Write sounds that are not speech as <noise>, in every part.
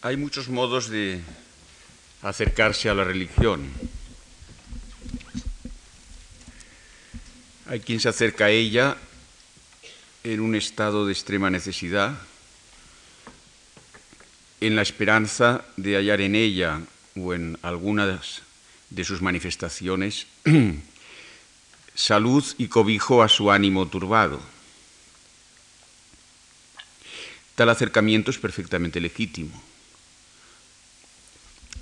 Hay muchos modos de acercarse a la religión. Hay quien se acerca a ella en un estado de extrema necesidad, en la esperanza de hallar en ella o en algunas de sus manifestaciones <clears throat> salud y cobijo a su ánimo turbado. Tal acercamiento es perfectamente legítimo.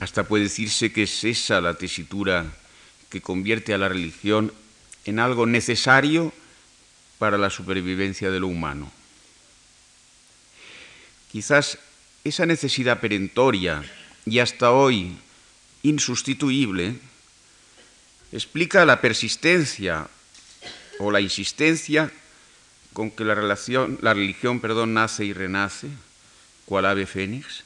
Hasta puede decirse que es esa la tesitura que convierte a la religión en algo necesario para la supervivencia de lo humano. Quizás esa necesidad perentoria y hasta hoy insustituible explica la persistencia o la insistencia con que la, la religión nace y renace, cual ave fénix,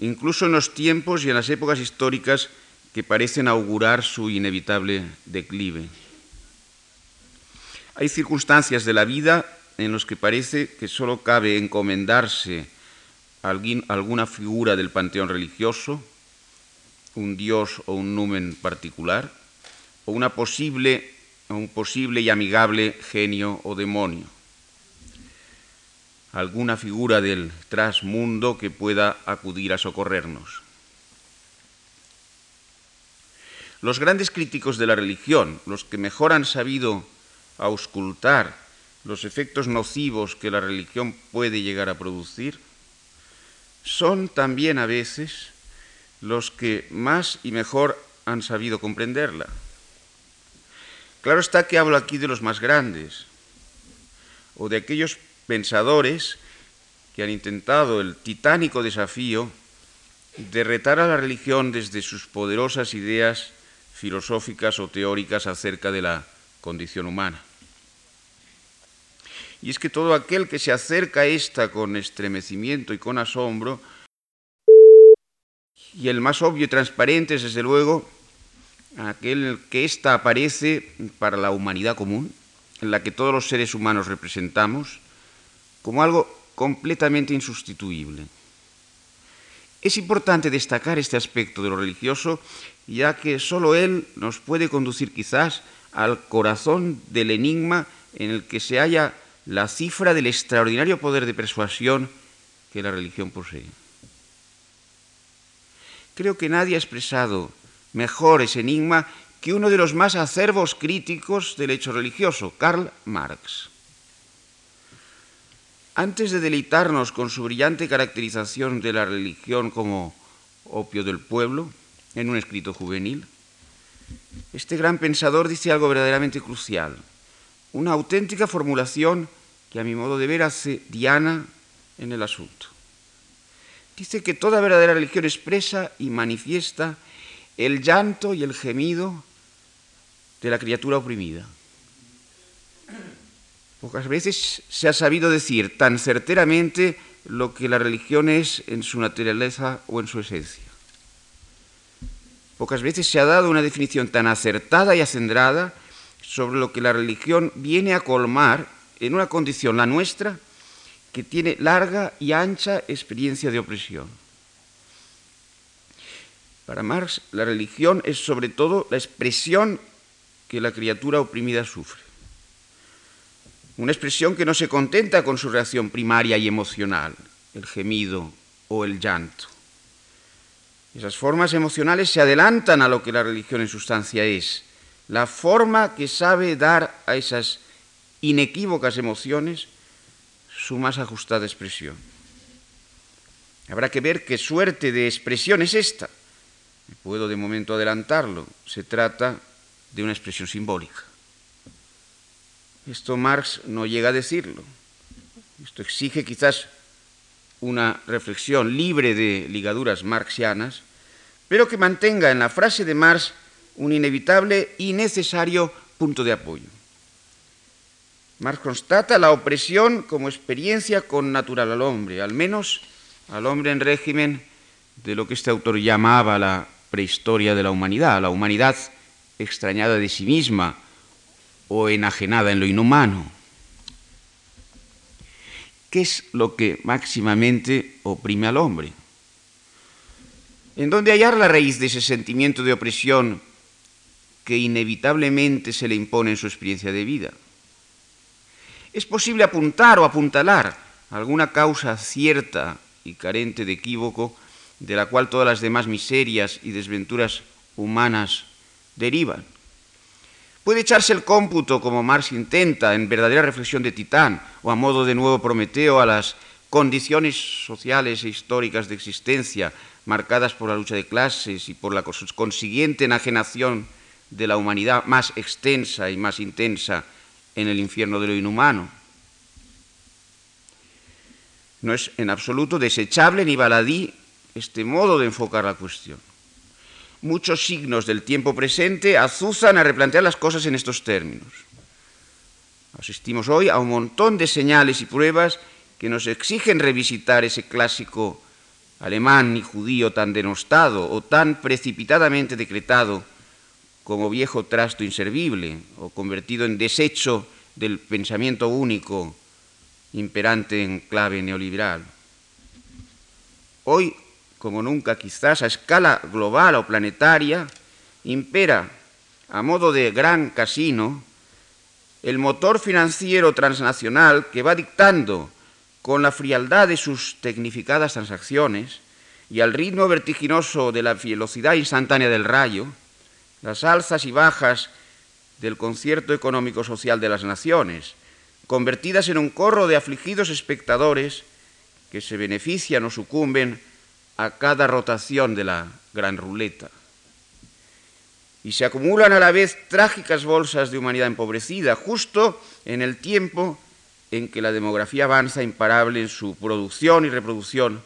incluso en los tiempos y en las épocas históricas que parecen augurar su inevitable declive. Hay circunstancias de la vida en las que parece que solo cabe encomendarse a alguna figura del panteón religioso, un dios o un numen particular, o una un posible y amigable genio o demonio alguna figura del trasmundo que pueda acudir a socorrernos. Los grandes críticos de la religión, los que mejor han sabido auscultar los efectos nocivos que la religión puede llegar a producir, son también a veces los que más y mejor han sabido comprenderla. Claro está que hablo aquí de los más grandes, o de aquellos pensadores que han intentado el titánico desafío de retar a la religión desde sus poderosas ideas filosóficas o teóricas acerca de la condición humana. Y es que todo aquel que se acerca a esta con estremecimiento y con asombro, y el más obvio y transparente es desde luego aquel que ésta aparece para la humanidad común, en la que todos los seres humanos representamos, como algo completamente insustituible. Es importante destacar este aspecto de lo religioso, ya que sólo él nos puede conducir quizás al corazón del enigma en el que se halla la cifra del extraordinario poder de persuasión que la religión posee. Creo que nadie ha expresado mejor ese enigma que uno de los más acervos críticos del hecho religioso, Karl Marx. Antes de deleitarnos con su brillante caracterización de la religión como opio del pueblo, en un escrito juvenil, este gran pensador dice algo verdaderamente crucial, una auténtica formulación que a mi modo de ver hace diana en el asunto. Dice que toda verdadera religión expresa y manifiesta el llanto y el gemido de la criatura oprimida. Pocas veces se ha sabido decir tan certeramente lo que la religión es en su naturaleza o en su esencia. Pocas veces se ha dado una definición tan acertada y acendrada sobre lo que la religión viene a colmar en una condición, la nuestra, que tiene larga y ancha experiencia de opresión. Para Marx, la religión es sobre todo la expresión que la criatura oprimida sufre una expresión que no se contenta con su reacción primaria y emocional, el gemido o el llanto. Esas formas emocionales se adelantan a lo que la religión en sustancia es, la forma que sabe dar a esas inequívocas emociones su más ajustada expresión. Habrá que ver qué suerte de expresión es esta. Puedo de momento adelantarlo. Se trata de una expresión simbólica. Esto Marx no llega a decirlo. Esto exige quizás una reflexión libre de ligaduras marxianas, pero que mantenga en la frase de Marx un inevitable y necesario punto de apoyo. Marx constata la opresión como experiencia connatural al hombre, al menos al hombre en régimen de lo que este autor llamaba la prehistoria de la humanidad, la humanidad extrañada de sí misma, o enajenada en lo inhumano. ¿Qué es lo que máximamente oprime al hombre? ¿En dónde hallar la raíz de ese sentimiento de opresión que inevitablemente se le impone en su experiencia de vida? Es posible apuntar o apuntalar alguna causa cierta y carente de equívoco de la cual todas las demás miserias y desventuras humanas derivan. Puede echarse el cómputo, como Marx intenta, en verdadera reflexión de Titán, o a modo de nuevo Prometeo, a las condiciones sociales e históricas de existencia marcadas por la lucha de clases y por la consiguiente enajenación de la humanidad más extensa y más intensa en el infierno de lo inhumano. No es en absoluto desechable ni baladí este modo de enfocar la cuestión. Muchos signos del tiempo presente azuzan a replantear las cosas en estos términos. Asistimos hoy a un montón de señales y pruebas que nos exigen revisitar ese clásico alemán y judío tan denostado o tan precipitadamente decretado como viejo trasto inservible o convertido en desecho del pensamiento único imperante en clave neoliberal. Hoy, como nunca quizás a escala global o planetaria, impera a modo de gran casino el motor financiero transnacional que va dictando con la frialdad de sus tecnificadas transacciones y al ritmo vertiginoso de la velocidad instantánea del rayo, las alzas y bajas del concierto económico-social de las naciones, convertidas en un corro de afligidos espectadores que se benefician o sucumben a cada rotación de la gran ruleta. Y se acumulan a la vez trágicas bolsas de humanidad empobrecida, justo en el tiempo en que la demografía avanza imparable en su producción y reproducción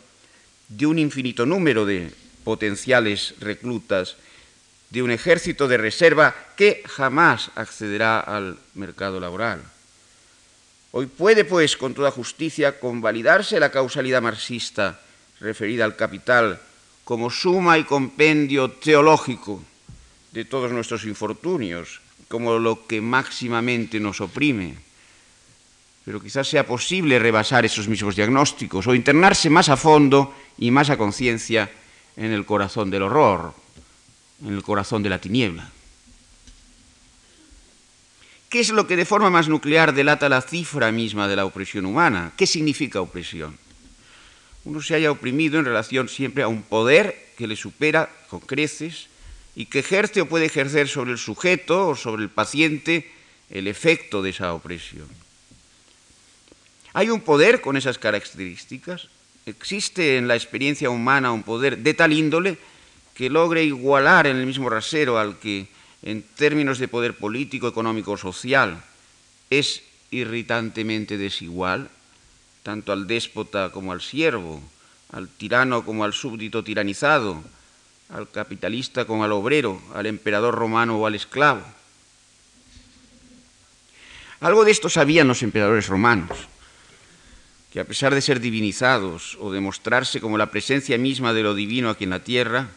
de un infinito número de potenciales reclutas, de un ejército de reserva que jamás accederá al mercado laboral. Hoy puede, pues, con toda justicia, convalidarse la causalidad marxista referida al capital como suma y compendio teológico de todos nuestros infortunios, como lo que máximamente nos oprime pero quizás sea posible rebasar esos mismos diagnósticos o internarse más a fondo y más a conciencia en el corazón del horror, en el corazón de la tiniebla. ¿Qué es lo que de forma más nuclear delata la cifra misma de la opresión humana? ¿Qué significa opresión? Uno se haya oprimido en relación siempre a un poder que le supera con creces y que ejerce o puede ejercer sobre el sujeto o sobre el paciente el efecto de esa opresión. ¿Hay un poder con esas características? ¿Existe en la experiencia humana un poder de tal índole que logre igualar en el mismo rasero al que, en términos de poder político, económico, social, es irritantemente desigual, tanto al déspota como al siervo, al tirano como al súbdito tiranizado, al capitalista como al obrero, al emperador romano o al esclavo? Algo de esto sabían los emperadores romanos que a pesar de ser divinizados o de mostrarse como la presencia misma de lo divino aquí en la tierra,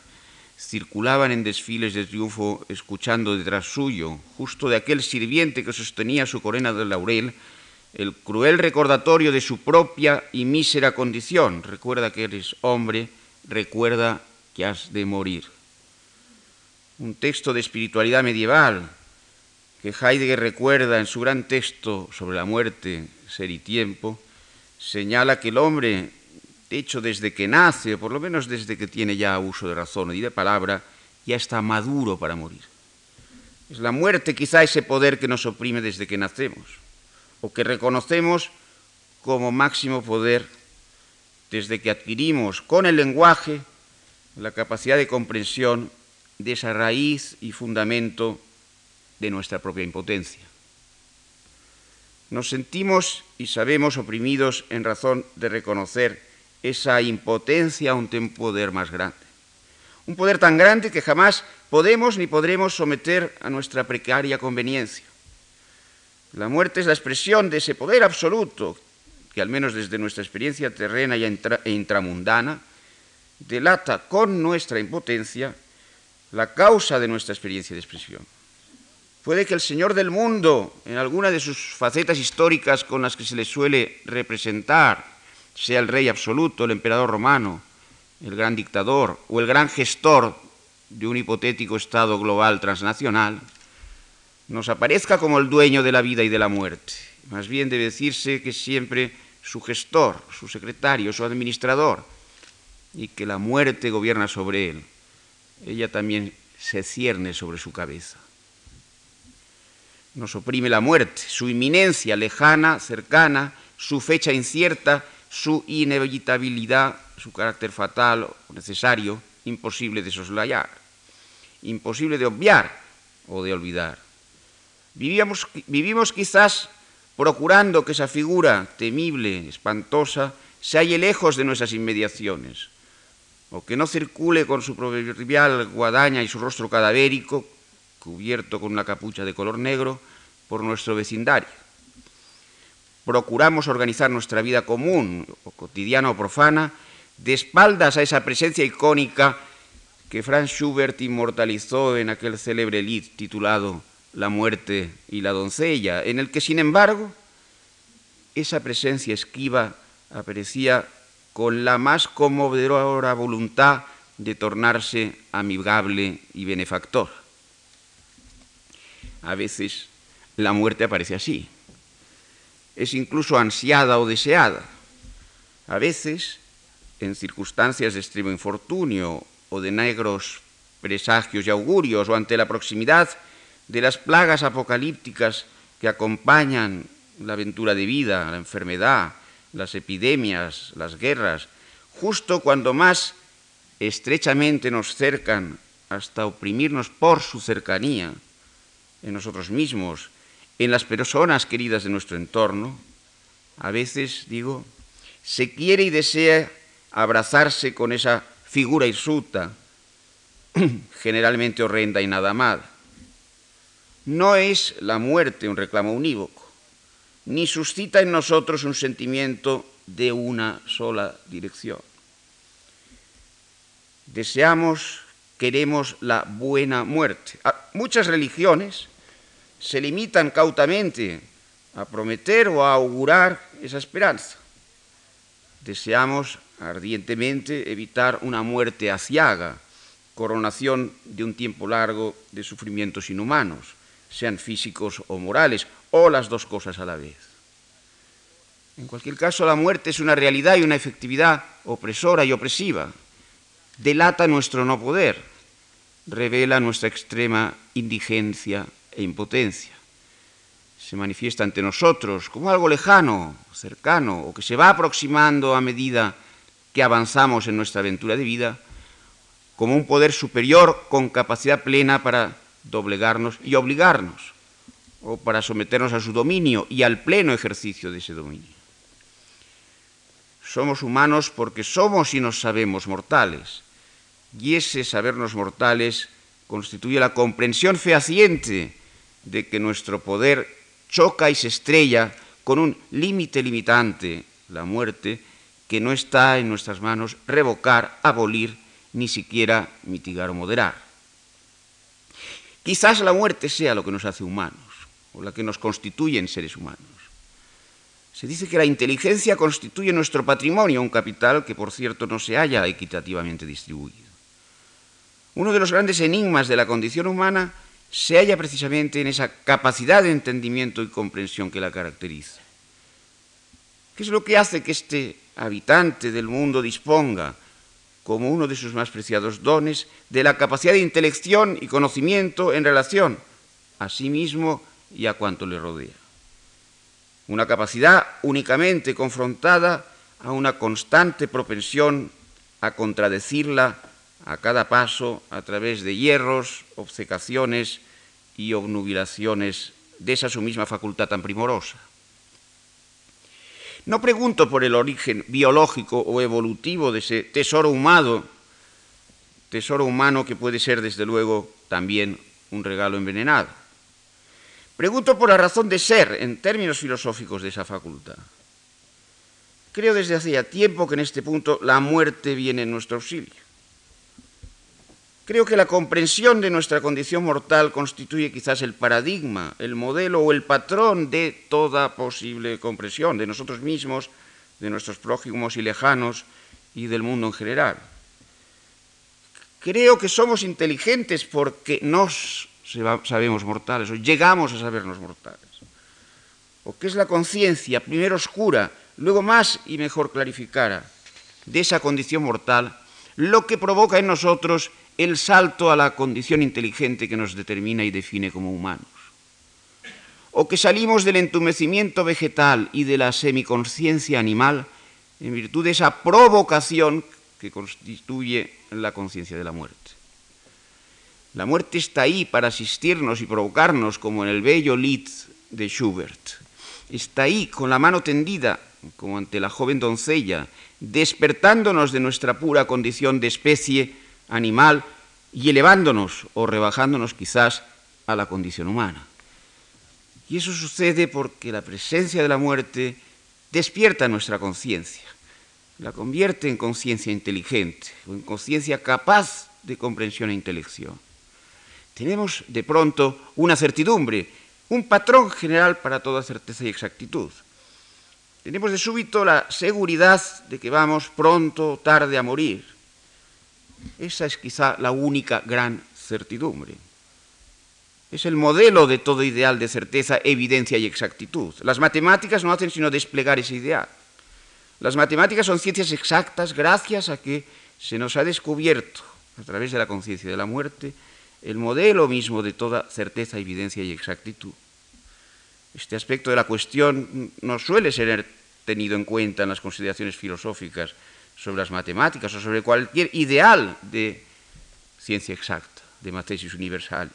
circulaban en desfiles de triunfo escuchando detrás suyo, justo de aquel sirviente que sostenía su corona de laurel, el cruel recordatorio de su propia y mísera condición. Recuerda que eres hombre, recuerda que has de morir. Un texto de espiritualidad medieval que Heidegger recuerda en su gran texto sobre la muerte, ser y tiempo, señala que el hombre, hecho desde que nace, o por lo menos desde que tiene ya uso de razón y de palabra, ya está maduro para morir. Es la muerte quizá ese poder que nos oprime desde que nacemos, o que reconocemos como máximo poder desde que adquirimos con el lenguaje la capacidad de comprensión de esa raíz y fundamento de nuestra propia impotencia. Nos sentimos y sabemos oprimidos en razón de reconocer esa impotencia a un poder más grande. Un poder tan grande que jamás podemos ni podremos someter a nuestra precaria conveniencia. La muerte es la expresión de ese poder absoluto que, al menos desde nuestra experiencia terrena e intramundana, delata con nuestra impotencia la causa de nuestra experiencia de expresión. Puede que el Señor del mundo, en alguna de sus facetas históricas con las que se le suele representar, sea el rey absoluto, el emperador romano, el gran dictador o el gran gestor de un hipotético Estado global transnacional, nos aparezca como el dueño de la vida y de la muerte. Más bien debe decirse que siempre su gestor, su secretario, su administrador, y que la muerte gobierna sobre él. Ella también se cierne sobre su cabeza. Nos oprime la muerte, su inminencia lejana, cercana, su fecha incierta, su inevitabilidad, su carácter fatal o necesario, imposible de soslayar, imposible de obviar o de olvidar. Vivíamos, vivimos quizás procurando que esa figura temible, espantosa, se halle lejos de nuestras inmediaciones, o que no circule con su proverbial guadaña y su rostro cadavérico, cubierto con una capucha de color negro, por nuestro vecindario. Procuramos organizar nuestra vida común, o cotidiana o profana, de espaldas a esa presencia icónica que Franz Schubert inmortalizó en aquel célebre lead titulado La muerte y la doncella, en el que, sin embargo, esa presencia esquiva aparecía con la más conmovedora voluntad de tornarse amigable y benefactor. A veces la muerte aparece así. Es incluso ansiada o deseada. A veces en circunstancias de extremo infortunio o de negros presagios y augurios o ante la proximidad de las plagas apocalípticas que acompañan la aventura de vida, la enfermedad, las epidemias, las guerras, justo cuando más estrechamente nos cercan hasta oprimirnos por su cercanía en nosotros mismos, en las personas queridas de nuestro entorno, a veces, digo, se quiere y desea abrazarse con esa figura hirsuta, <clears throat> generalmente horrenda y nada amada. No es la muerte un reclamo unívoco, ni suscita en nosotros un sentimiento de una sola dirección. Deseamos, queremos la buena muerte. Muchas religiones se limitan cautamente a prometer o a augurar esa esperanza. Deseamos ardientemente evitar una muerte aciaga, coronación de un tiempo largo de sufrimientos inhumanos, sean físicos o morales, o las dos cosas a la vez. En cualquier caso, la muerte es una realidad y una efectividad opresora y opresiva. Delata nuestro no poder, revela nuestra extrema indigencia e impotencia se manifiesta ante nosotros como algo lejano, cercano, o que se va aproximando a medida que avanzamos en nuestra aventura de vida, como un poder superior con capacidad plena para doblegarnos y obligarnos, o para someternos a su dominio y al pleno ejercicio de ese dominio. Somos humanos porque somos y nos sabemos mortales, y ese sabernos mortales constituye la comprensión fehaciente de que nuestro poder choca y se estrella con un límite limitante, la muerte, que no está en nuestras manos revocar, abolir, ni siquiera mitigar o moderar. Quizás la muerte sea lo que nos hace humanos, o la que nos constituye en seres humanos. Se dice que la inteligencia constituye nuestro patrimonio, un capital que, por cierto, no se haya equitativamente distribuido. Uno de los grandes enigmas de la condición humana se halla precisamente en esa capacidad de entendimiento y comprensión que la caracteriza. ¿Qué es lo que hace que este habitante del mundo disponga, como uno de sus más preciados dones, de la capacidad de intelección y conocimiento en relación a sí mismo y a cuanto le rodea. Una capacidad únicamente confrontada a una constante propensión a contradecirla a cada paso a través de hierros, obcecaciones y obnubilaciones de esa su misma facultad tan primorosa. No pregunto por el origen biológico o evolutivo de ese tesoro humano, tesoro humano que puede ser desde luego también un regalo envenenado. Pregunto por la razón de ser en términos filosóficos de esa facultad. Creo desde hacía tiempo que en este punto la muerte viene en nuestro auxilio. Creo que la comprensión de nuestra condición mortal constituye quizás el paradigma, el modelo o el patrón de toda posible comprensión de nosotros mismos, de nuestros prójimos y lejanos y del mundo en general. creo que somos inteligentes porque nos sabemos mortales, o llegamos a sabernos mortales. O que es la conciencia, primero oscura, luego más y mejor clarificada, de esa condición mortal, lo que provoca en nosotros el salto a la condición inteligente que nos determina y define como humanos. O que salimos del entumecimiento vegetal y de la semiconciencia animal en virtud de esa provocación que constituye la conciencia de la muerte. La muerte está ahí para asistirnos y provocarnos, como en el bello Lied de Schubert. Está ahí con la mano tendida, como ante la joven doncella, despertándonos de nuestra pura condición de especie animal y elevándonos o rebajándonos quizás a la condición humana. Y eso sucede porque la presencia de la muerte despierta nuestra conciencia, la convierte en conciencia inteligente o en conciencia capaz de comprensión e intelección. Tenemos de pronto una certidumbre, un patrón general para toda certeza y exactitud. Tenemos de súbito la seguridad de que vamos pronto o tarde a morir. Esa es quizá la única gran certidumbre. Es el modelo de todo ideal de certeza, evidencia y exactitud. Las matemáticas no hacen sino desplegar ese ideal. Las matemáticas son ciencias exactas gracias a que se nos ha descubierto, a través de la conciencia de la muerte, el modelo mismo de toda certeza, evidencia y exactitud. Este aspecto de la cuestión no suele ser tenido en cuenta en las consideraciones filosóficas sobre las matemáticas o sobre cualquier ideal de ciencia exacta, de matesis universales.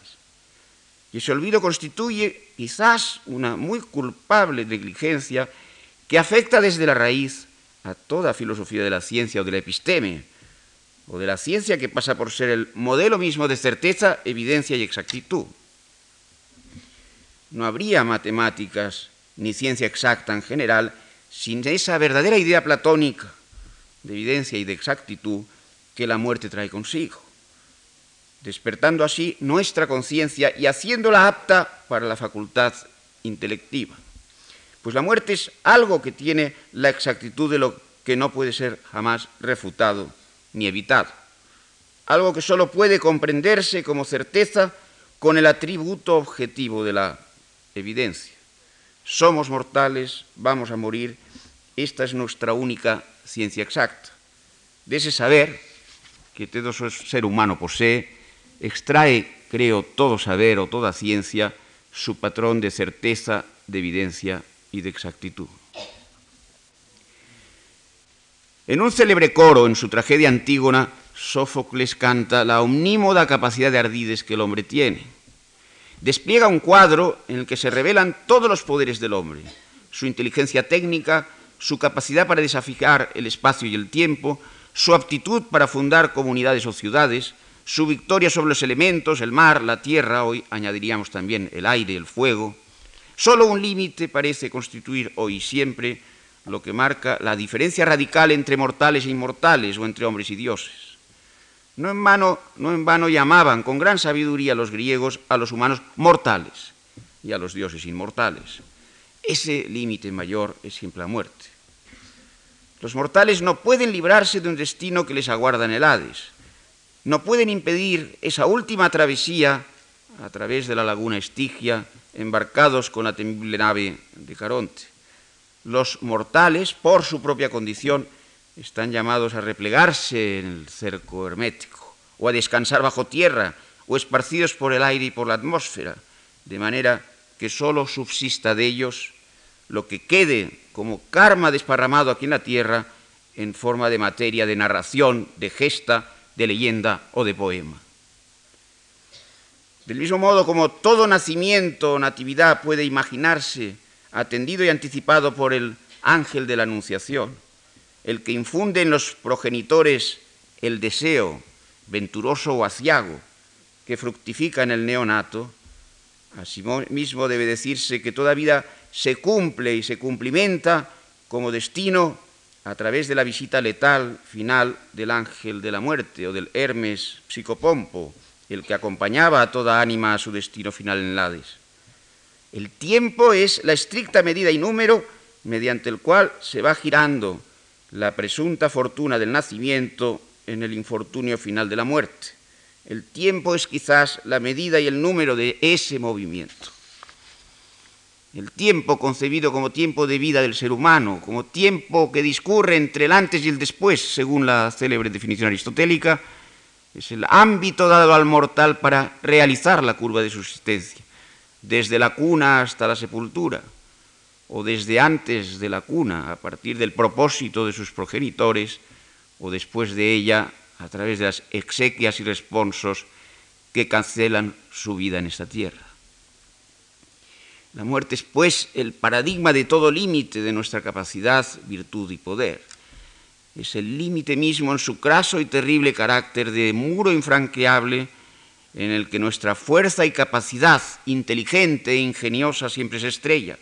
Y ese olvido constituye quizás una muy culpable negligencia que afecta desde la raíz a toda filosofía de la ciencia o de la episteme, o de la ciencia que pasa por ser el modelo mismo de certeza, evidencia y exactitud. No habría matemáticas ni ciencia exacta en general sin esa verdadera idea platónica de evidencia y de exactitud que la muerte trae consigo, despertando así nuestra conciencia y haciéndola apta para la facultad intelectiva. Pues la muerte es algo que tiene la exactitud de lo que no puede ser jamás refutado ni evitado. Algo que solo puede comprenderse como certeza con el atributo objetivo de la evidencia. Somos mortales, vamos a morir, esta es nuestra única ciencia exacta. De ese saber que todo ser humano posee, extrae, creo, todo saber o toda ciencia su patrón de certeza, de evidencia y de exactitud. En un célebre coro, en su tragedia Antígona, Sófocles canta la omnímoda capacidad de ardides que el hombre tiene. Despliega un cuadro en el que se revelan todos los poderes del hombre, su inteligencia técnica, su capacidad para desafiar el espacio y el tiempo, su aptitud para fundar comunidades o ciudades, su victoria sobre los elementos, el mar, la tierra, hoy añadiríamos también el aire, el fuego, Solo un límite parece constituir hoy siempre lo que marca la diferencia radical entre mortales e inmortales o entre hombres y dioses. No en, vano, no en vano llamaban con gran sabiduría los griegos a los humanos mortales y a los dioses inmortales. Ese límite mayor es siempre la muerte. Los mortales no pueden librarse de un destino que les aguarda en el Hades. No pueden impedir esa última travesía a través de la laguna Estigia embarcados con la temible nave de Caronte. Los mortales, por su propia condición, están llamados a replegarse en el cerco hermético, o a descansar bajo tierra, o esparcidos por el aire y por la atmósfera, de manera que sólo subsista de ellos lo que quede como karma desparramado aquí en la tierra en forma de materia de narración, de gesta, de leyenda o de poema. Del mismo modo como todo nacimiento o natividad puede imaginarse atendido y anticipado por el ángel de la Anunciación, el que infunde en los progenitores el deseo, venturoso o aciago, que fructifica en el neonato, asimismo debe decirse que toda vida se cumple y se cumplimenta como destino a través de la visita letal final del ángel de la muerte o del Hermes psicopompo, el que acompañaba a toda ánima a su destino final en Hades. El tiempo es la estricta medida y número mediante el cual se va girando la presunta fortuna del nacimiento en el infortunio final de la muerte. El tiempo es quizás la medida y el número de ese movimiento. El tiempo concebido como tiempo de vida del ser humano, como tiempo que discurre entre el antes y el después, según la célebre definición aristotélica, es el ámbito dado al mortal para realizar la curva de subsistencia, desde la cuna hasta la sepultura, o desde antes de la cuna, a partir del propósito de sus progenitores, o después de ella, a través de las exequias y responsos que cancelan su vida en esta tierra. La muerte es, pues, el paradigma de todo límite de nuestra capacidad, virtud y poder. Es el límite mismo en su craso y terrible carácter de muro infranqueable en el que nuestra fuerza y capacidad inteligente e ingeniosa siempre se estrella.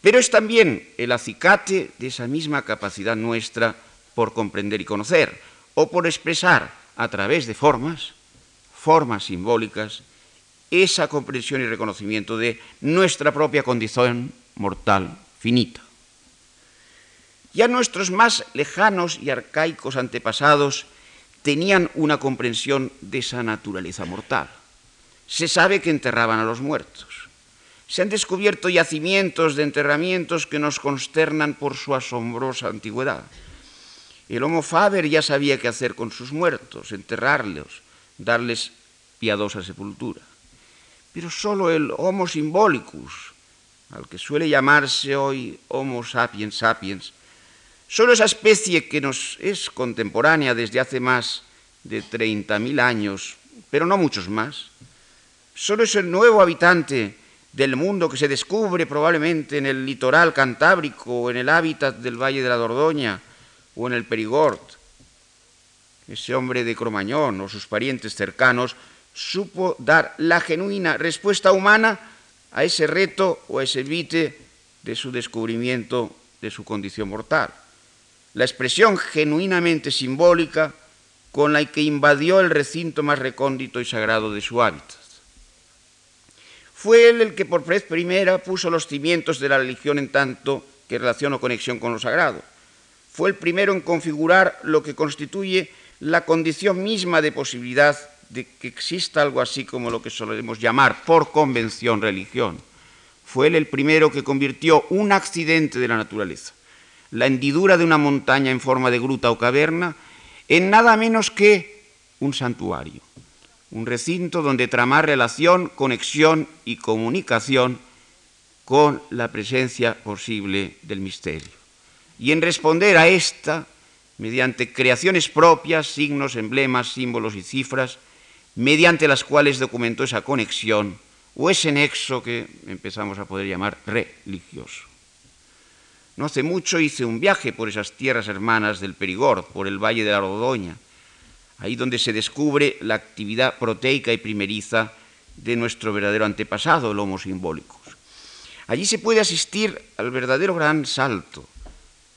Pero es también el acicate de esa misma capacidad nuestra por comprender y conocer, o por expresar a través de formas, formas simbólicas, esa comprensión y reconocimiento de nuestra propia condición mortal finita. Ya nuestros más lejanos y arcaicos antepasados tenían una comprensión de esa naturaleza mortal. Se sabe que enterraban a los muertos. Se han descubierto yacimientos de enterramientos que nos consternan por su asombrosa antigüedad. El Homo faber ya sabía qué hacer con sus muertos, enterrarlos, darles piadosa sepultura. Pero solo el Homo symbolicus, al que suele llamarse hoy Homo sapiens sapiens, solo esa especie que nos es contemporánea desde hace más de 30.000 años, pero no muchos más, solo es el nuevo habitante del mundo que se descubre probablemente en el litoral cantábrico o en el hábitat del Valle de la Dordoña, o en el Perigord. Ese hombre de Cromañón o sus parientes cercanos supo dar la genuina respuesta humana a ese reto o a ese vite de su descubrimiento de su condición mortal. La expresión genuinamente simbólica con la que invadió el recinto más recóndito y sagrado de su hábitat. Fue él el que por vez primera puso los cimientos de la religión en tanto que relación o conexión con lo sagrado fue el primero en configurar lo que constituye la condición misma de posibilidad de que exista algo así como lo que solemos llamar por convención religión. Fue él el primero que convirtió un accidente de la naturaleza, la hendidura de una montaña en forma de gruta o caverna, en nada menos que un santuario, un recinto donde tramar relación, conexión y comunicación con la presencia posible del misterio y en responder a esta mediante creaciones propias, signos, emblemas, símbolos y cifras, mediante las cuales documentó esa conexión o ese nexo que empezamos a poder llamar religioso. No hace mucho hice un viaje por esas tierras hermanas del Perigord, por el Valle de la Rodoña, ahí donde se descubre la actividad proteica y primeriza de nuestro verdadero antepasado, el Homo simbólico. Allí se puede asistir al verdadero gran salto,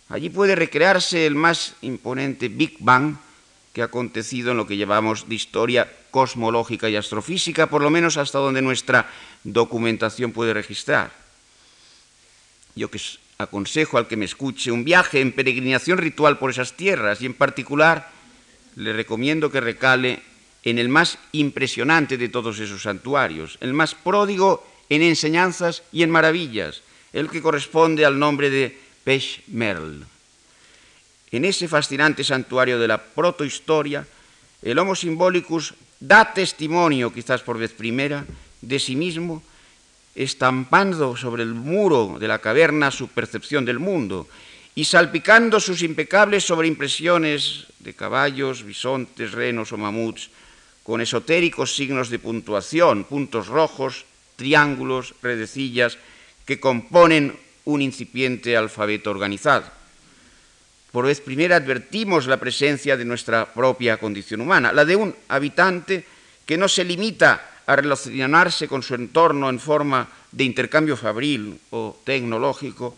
Allí puede recrearse el más imponente Big Bang que ha acontecido en lo que llevamos de historia cosmológica y astrofísica, por lo menos hasta donde nuestra documentación puede registrar. Yo que aconsejo al que me escuche un viaje en peregrinación ritual por esas tierras y en particular le recomiendo que recale en el más impresionante de todos esos santuarios, el más pródigo en enseñanzas y en maravillas, el que corresponde al nombre de Pech Merl. En ese fascinante santuario de la protohistoria, el Homo Symbolicus da testimonio, quizás por vez primera, de sí mismo, estampando sobre el muro de la caverna su percepción del mundo y salpicando sus impecables sobreimpresiones de caballos, bisontes, renos o mamuts, con esotéricos signos de puntuación, puntos rojos, triángulos, redecillas, que componen un incipiente alfabeto organizado. Por vez primera advertimos la presencia de nuestra propia condición humana, la de un habitante que no se limita a relacionarse con su entorno en forma de intercambio fabril o tecnológico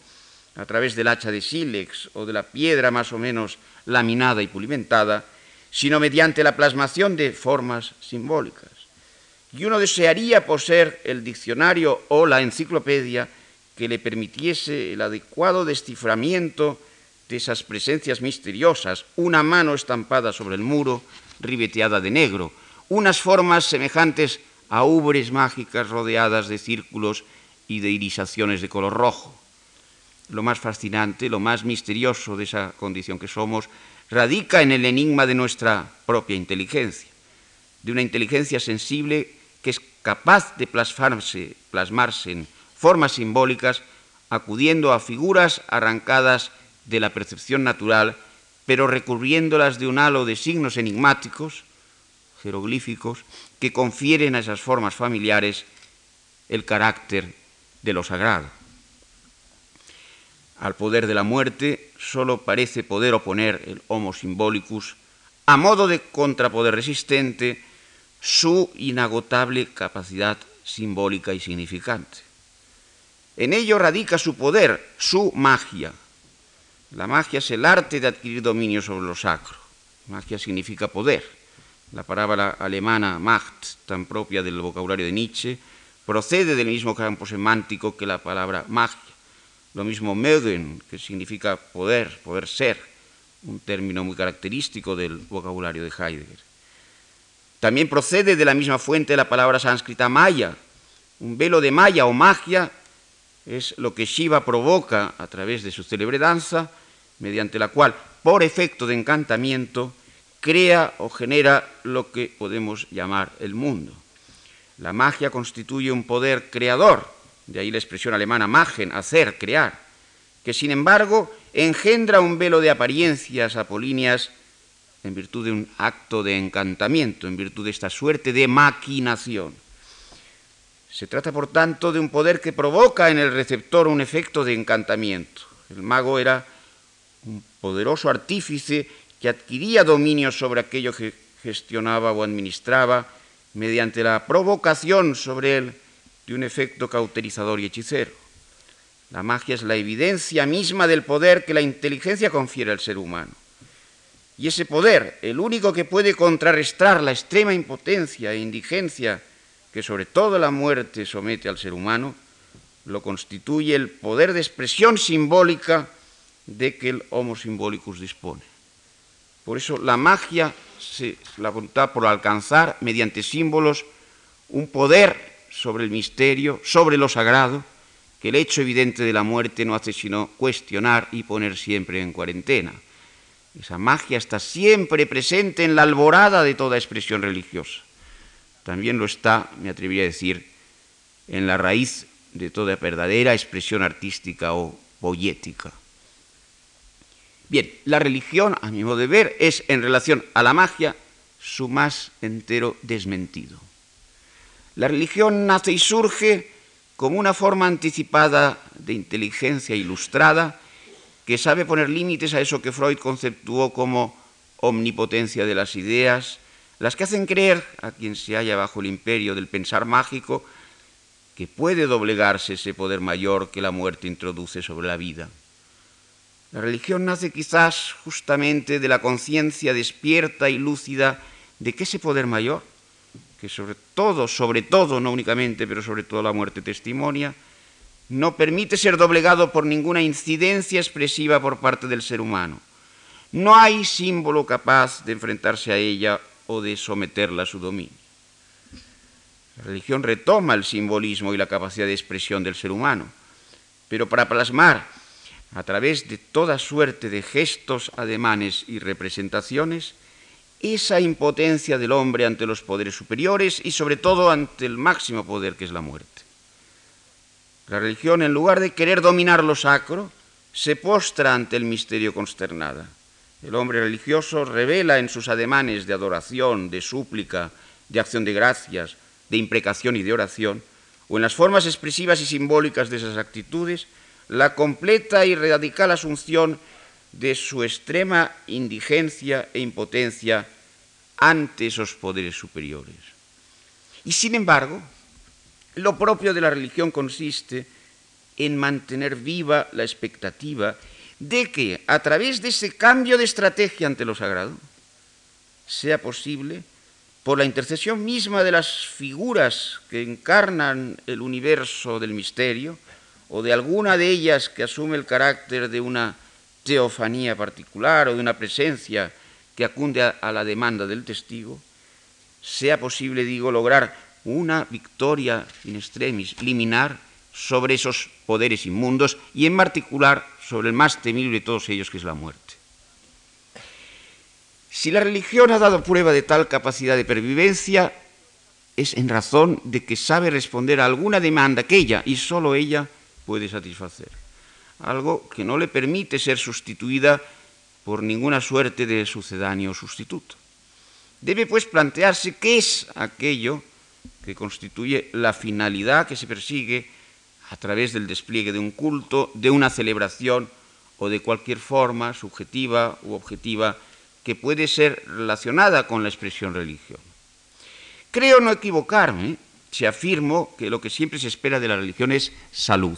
a través del hacha de sílex o de la piedra más o menos laminada y pulimentada, sino mediante la plasmación de formas simbólicas. Y uno desearía poseer el diccionario o la enciclopedia que le permitiese el adecuado desciframiento de esas presencias misteriosas, una mano estampada sobre el muro, ribeteada de negro, unas formas semejantes a ubres mágicas rodeadas de círculos y de irisaciones de color rojo. Lo más fascinante, lo más misterioso de esa condición que somos, radica en el enigma de nuestra propia inteligencia, de una inteligencia sensible que es capaz de plasmarse, plasmarse en formas simbólicas, acudiendo a figuras arrancadas de la percepción natural, pero recurriéndolas de un halo de signos enigmáticos, jeroglíficos, que confieren a esas formas familiares el carácter de lo sagrado. Al poder de la muerte solo parece poder oponer el Homo symbolicus, a modo de contrapoder resistente, su inagotable capacidad simbólica y significante. En ello radica su poder, su magia. La magia es el arte de adquirir dominio sobre lo sacro. Magia significa poder. La palabra alemana Macht, tan propia del vocabulario de Nietzsche, procede del mismo campo semántico que la palabra magia. Lo mismo mögen, que significa poder, poder ser, un término muy característico del vocabulario de Heidegger. También procede de la misma fuente la palabra sánscrita maya. Un velo de maya o magia es lo que Shiva provoca a través de su célebre danza, mediante la cual, por efecto de encantamiento, crea o genera lo que podemos llamar el mundo. La magia constituye un poder creador, de ahí la expresión alemana magen, hacer, crear, que sin embargo engendra un velo de apariencias apolíneas en virtud de un acto de encantamiento, en virtud de esta suerte de maquinación. Se trata, por tanto, de un poder que provoca en el receptor un efecto de encantamiento. El mago era un poderoso artífice que adquiría dominio sobre aquello que gestionaba o administraba mediante la provocación sobre él de un efecto cauterizador y hechicero. La magia es la evidencia misma del poder que la inteligencia confiere al ser humano. Y ese poder, el único que puede contrarrestar la extrema impotencia e indigencia que sobre todo la muerte somete al ser humano, lo constituye el poder de expresión simbólica de que el Homo Symbolicus dispone. Por eso la magia, se, la voluntad por alcanzar mediante símbolos un poder sobre el misterio, sobre lo sagrado, que el hecho evidente de la muerte no hace sino cuestionar y poner siempre en cuarentena. Esa magia está siempre presente en la alborada de toda expresión religiosa también lo está, me atrevería a decir, en la raíz de toda verdadera expresión artística o poética. Bien, la religión, a mi modo de ver, es en relación a la magia su más entero desmentido. La religión nace y surge como una forma anticipada de inteligencia ilustrada que sabe poner límites a eso que Freud conceptuó como omnipotencia de las ideas, las que hacen creer a quien se halla bajo el imperio del pensar mágico que puede doblegarse ese poder mayor que la muerte introduce sobre la vida. La religión nace quizás justamente de la conciencia despierta y lúcida de que ese poder mayor, que sobre todo, sobre todo, no únicamente, pero sobre todo la muerte testimonia, no permite ser doblegado por ninguna incidencia expresiva por parte del ser humano. No hay símbolo capaz de enfrentarse a ella o de someterla a su dominio. La religión retoma el simbolismo y la capacidad de expresión del ser humano, pero para plasmar a través de toda suerte de gestos, ademanes y representaciones, esa impotencia del hombre ante los poderes superiores y sobre todo ante el máximo poder que es la muerte. La religión, en lugar de querer dominar lo sacro, se postra ante el misterio consternada el hombre religioso revela en sus ademanes de adoración, de súplica, de acción de gracias, de imprecación y de oración, o en las formas expresivas y simbólicas de esas actitudes, la completa y radical asunción de su extrema indigencia e impotencia ante esos poderes superiores. Y sin embargo, lo propio de la religión consiste en mantener viva la expectativa de que a través de ese cambio de estrategia ante lo sagrado sea posible, por la intercesión misma de las figuras que encarnan el universo del misterio, o de alguna de ellas que asume el carácter de una teofanía particular o de una presencia que acunde a, la demanda del testigo, sea posible, digo, lograr una victoria in extremis, liminar sobre esos poderes inmundos y en particular sobre el más temible de todos ellos, que es la muerte. Si la religión ha dado prueba de tal capacidad de pervivencia, es en razón de que sabe responder a alguna demanda que ella y sólo ella puede satisfacer. Algo que no le permite ser sustituida por ninguna suerte de sucedáneo sustituto. Debe pues plantearse qué es aquello que constituye la finalidad que se persigue a través del despliegue de un culto, de una celebración o de cualquier forma subjetiva u objetiva que puede ser relacionada con la expresión religiosa. Creo no equivocarme si afirmo que lo que siempre se espera de la religión es salud.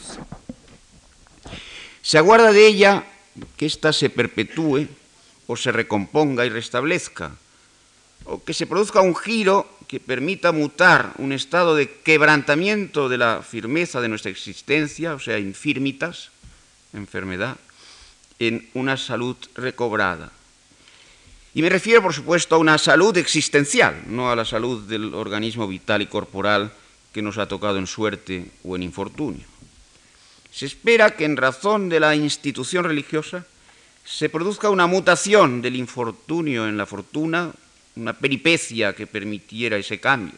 Se aguarda de ella que ésta se perpetúe o se recomponga y restablezca, o que se produzca un giro que permita mutar un estado de quebrantamiento de la firmeza de nuestra existencia, o sea, infirmitas, enfermedad, en una salud recobrada. Y me refiero, por supuesto, a una salud existencial, no a la salud del organismo vital y corporal que nos ha tocado en suerte o en infortunio. Se espera que en razón de la institución religiosa se produzca una mutación del infortunio en la fortuna, una peripecia que permitiera ese cambio.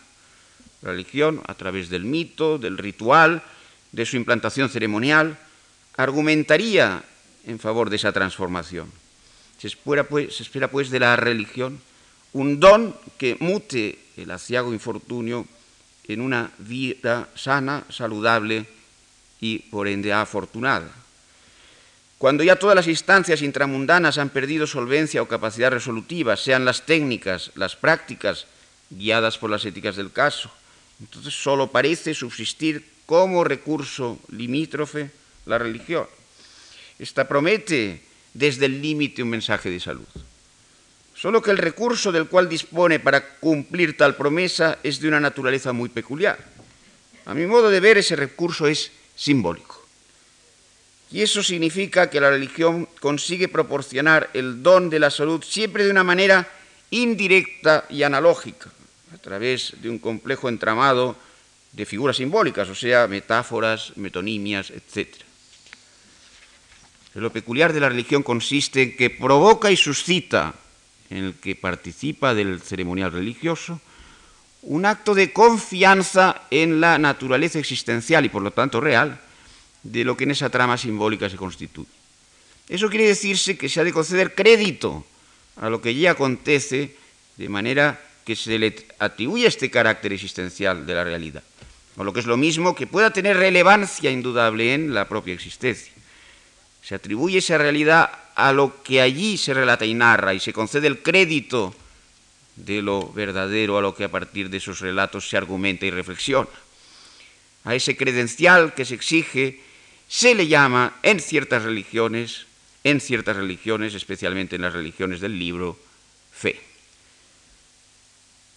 La religión, a través del mito, del ritual, de su implantación ceremonial, argumentaría en favor de esa transformación. Se espera, pues, pues de la religión un don que mute el aciago infortunio en una vida sana, saludable y por ende afortunada. Cuando ya todas las instancias intramundanas han perdido solvencia o capacidad resolutiva, sean las técnicas, las prácticas, guiadas por las éticas del caso, entonces solo parece subsistir como recurso limítrofe la religión. Esta promete desde el límite un mensaje de salud. Solo que el recurso del cual dispone para cumplir tal promesa es de una naturaleza muy peculiar. A mi modo de ver, ese recurso es simbólico. Y eso significa que la religión consigue proporcionar el don de la salud siempre de una manera indirecta y analógica, a través de un complejo entramado de figuras simbólicas, o sea, metáforas, metonimias, etc. Lo peculiar de la religión consiste en que provoca y suscita en el que participa del ceremonial religioso un acto de confianza en la naturaleza existencial y por lo tanto real de lo que en esa trama simbólica se constituye. Eso quiere decirse que se ha de conceder crédito a lo que ya acontece de manera que se le atribuye este carácter existencial de la realidad, o lo que es lo mismo que pueda tener relevancia indudable en la propia existencia. Se atribuye esa realidad a lo que allí se relata y narra y se concede el crédito de lo verdadero a lo que a partir de esos relatos se argumenta y reflexiona. A ese credencial que se exige se le llama en ciertas religiones, en ciertas religiones, especialmente en las religiones del libro, fe.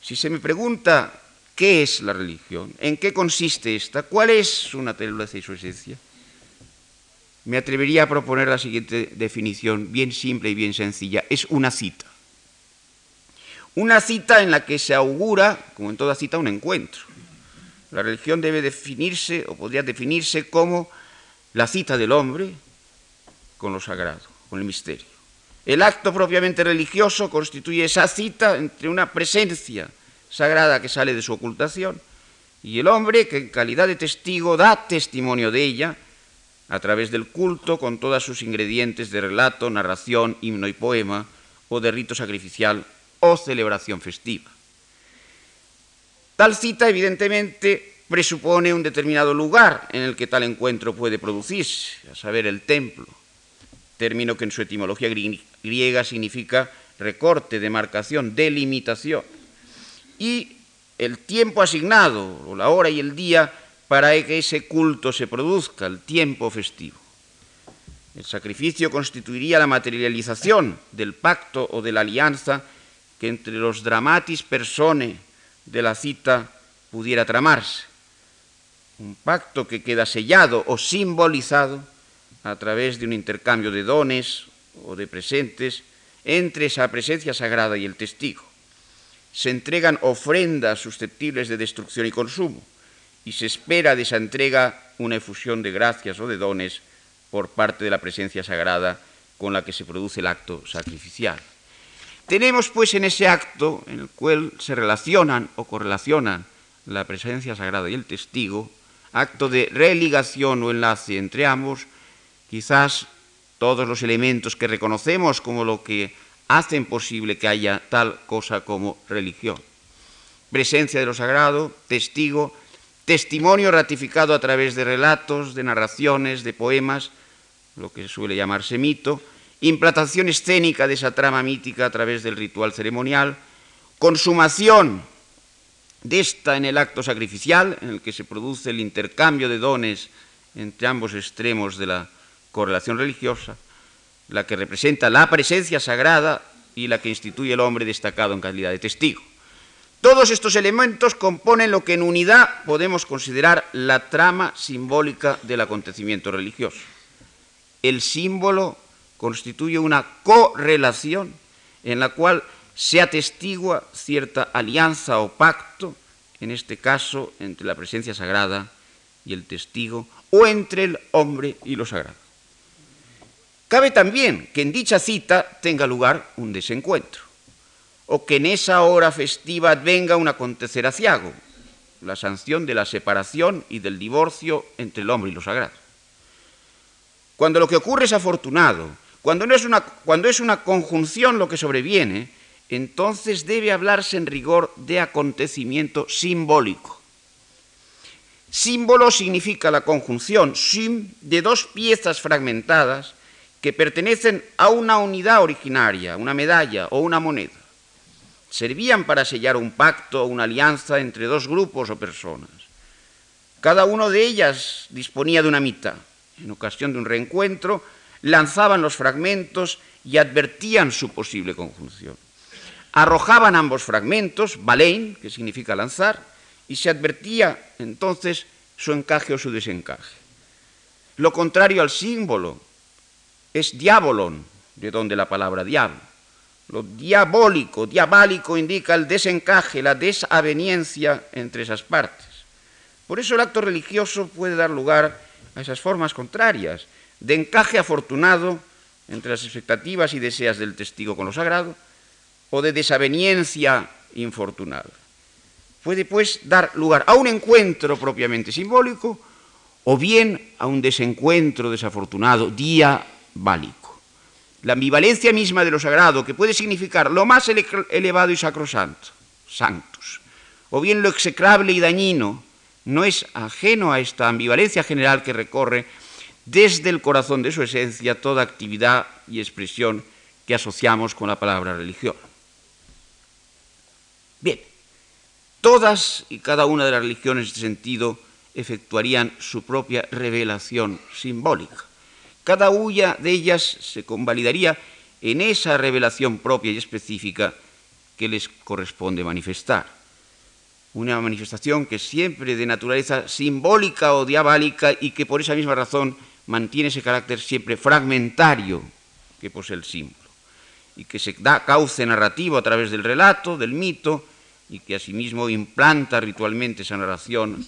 Si se me pregunta qué es la religión, en qué consiste esta, cuál es su naturaleza y su esencia, me atrevería a proponer la siguiente definición, bien simple y bien sencilla. Es una cita. Una cita en la que se augura, como en toda cita, un encuentro. La religión debe definirse, o podría definirse como la cita del hombre con lo sagrado, con el misterio. El acto propiamente religioso constituye esa cita entre una presencia sagrada que sale de su ocultación y el hombre que en calidad de testigo da testimonio de ella a través del culto con todos sus ingredientes de relato, narración, himno y poema, o de rito sacrificial o celebración festiva. Tal cita, evidentemente, presupone un determinado lugar en el que tal encuentro puede producirse, a saber, el templo, término que en su etimología griega significa recorte, demarcación, delimitación. Y el tiempo asignado, o la hora y el día, para que ese culto se produzca, el tiempo festivo. El sacrificio constituiría la materialización del pacto o de la alianza que entre los dramatis persone de la cita pudiera tramarse. Un pacto que queda sellado o simbolizado a través de un intercambio de dones o de presentes entre esa presencia sagrada y el testigo. Se entregan ofrendas susceptibles de destrucción y consumo, y se espera de esa entrega una efusión de gracias o de dones por parte de la presencia sagrada con la que se produce el acto sacrificial. Tenemos pues en ese acto, en el cual se relacionan o correlacionan la presencia sagrada y el testigo, acto de religación o enlace entre ambos, quizás todos los elementos que reconocemos como lo que hacen posible que haya tal cosa como religión. Presencia de lo sagrado, testigo, testimonio ratificado a través de relatos, de narraciones, de poemas, lo que suele llamarse mito, implantación escénica de esa trama mítica a través del ritual ceremonial, consumación de esta en el acto sacrificial, en el que se produce el intercambio de dones entre ambos extremos de la correlación religiosa, la que representa la presencia sagrada y la que instituye el hombre destacado en calidad de testigo. Todos estos elementos componen lo que en unidad podemos considerar la trama simbólica del acontecimiento religioso. El símbolo constituye una correlación en la cual se atestigua cierta alianza o pacto, en este caso entre la presencia sagrada y el testigo, o entre el hombre y lo sagrado. Cabe también que en dicha cita tenga lugar un desencuentro, o que en esa hora festiva venga un acontecer aciago, la sanción de la separación y del divorcio entre el hombre y lo sagrado. Cuando lo que ocurre es afortunado, cuando, no es una, cuando es una conjunción lo que sobreviene, entonces debe hablarse en rigor de acontecimiento simbólico. Símbolo significa la conjunción sim de dos piezas fragmentadas que pertenecen a una unidad originaria, una medalla o una moneda. Servían para sellar un pacto o una alianza entre dos grupos o personas. Cada uno de ellas disponía de una mitad. En ocasión de un reencuentro, lanzaban los fragmentos y advertían su posible conjunción. Arrojaban ambos fragmentos, balein, que significa lanzar, y se advertía entonces su encaje o su desencaje. Lo contrario al símbolo es diabolon, de donde la palabra diablo. Lo diabólico, diabólico indica el desencaje, la desaveniencia entre esas partes. Por eso el acto religioso puede dar lugar a esas formas contrarias, de encaje afortunado entre las expectativas y deseas del testigo con lo sagrado, o de desaveniencia infortunada. Puede, pues, dar lugar a un encuentro propiamente simbólico o bien a un desencuentro desafortunado, diabólico. La ambivalencia misma de lo sagrado, que puede significar lo más elevado y sacrosanto, sanctus, o bien lo execrable y dañino, no es ajeno a esta ambivalencia general que recorre desde el corazón de su esencia toda actividad y expresión que asociamos con la palabra religión. Bien, todas y cada una de las religiones en este sentido efectuarían su propia revelación simbólica. Cada una de ellas se convalidaría en esa revelación propia y específica que les corresponde manifestar. Una manifestación que siempre de naturaleza simbólica o diabólica y que por esa misma razón mantiene ese carácter siempre fragmentario que posee el símbolo y que se da cauce narrativo a través del relato, del mito, y que asimismo implanta ritualmente esa narración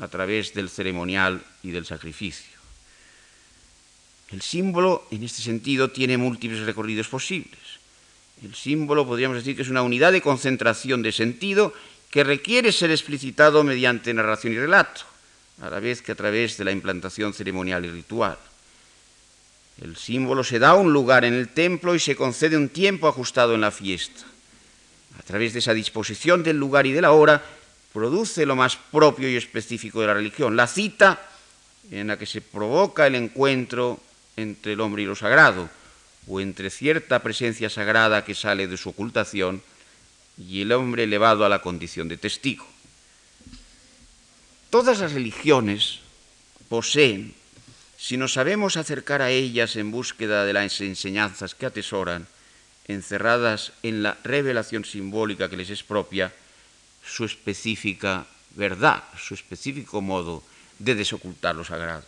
a través del ceremonial y del sacrificio. El símbolo, en este sentido, tiene múltiples recorridos posibles. El símbolo podríamos decir que es una unidad de concentración de sentido que requiere ser explicitado mediante narración y relato, a la vez que a través de la implantación ceremonial y ritual. El símbolo se da un lugar en el templo y se concede un tiempo ajustado en la fiesta. A través de esa disposición del lugar y de la hora, produce lo más propio y específico de la religión, la cita en la que se provoca el encuentro entre el hombre y lo sagrado, o entre cierta presencia sagrada que sale de su ocultación y el hombre elevado a la condición de testigo. Todas las religiones poseen si nos sabemos acercar a ellas en búsqueda de las enseñanzas que atesoran, encerradas en la revelación simbólica que les es propia, su específica verdad, su específico modo de desocultar lo sagrado.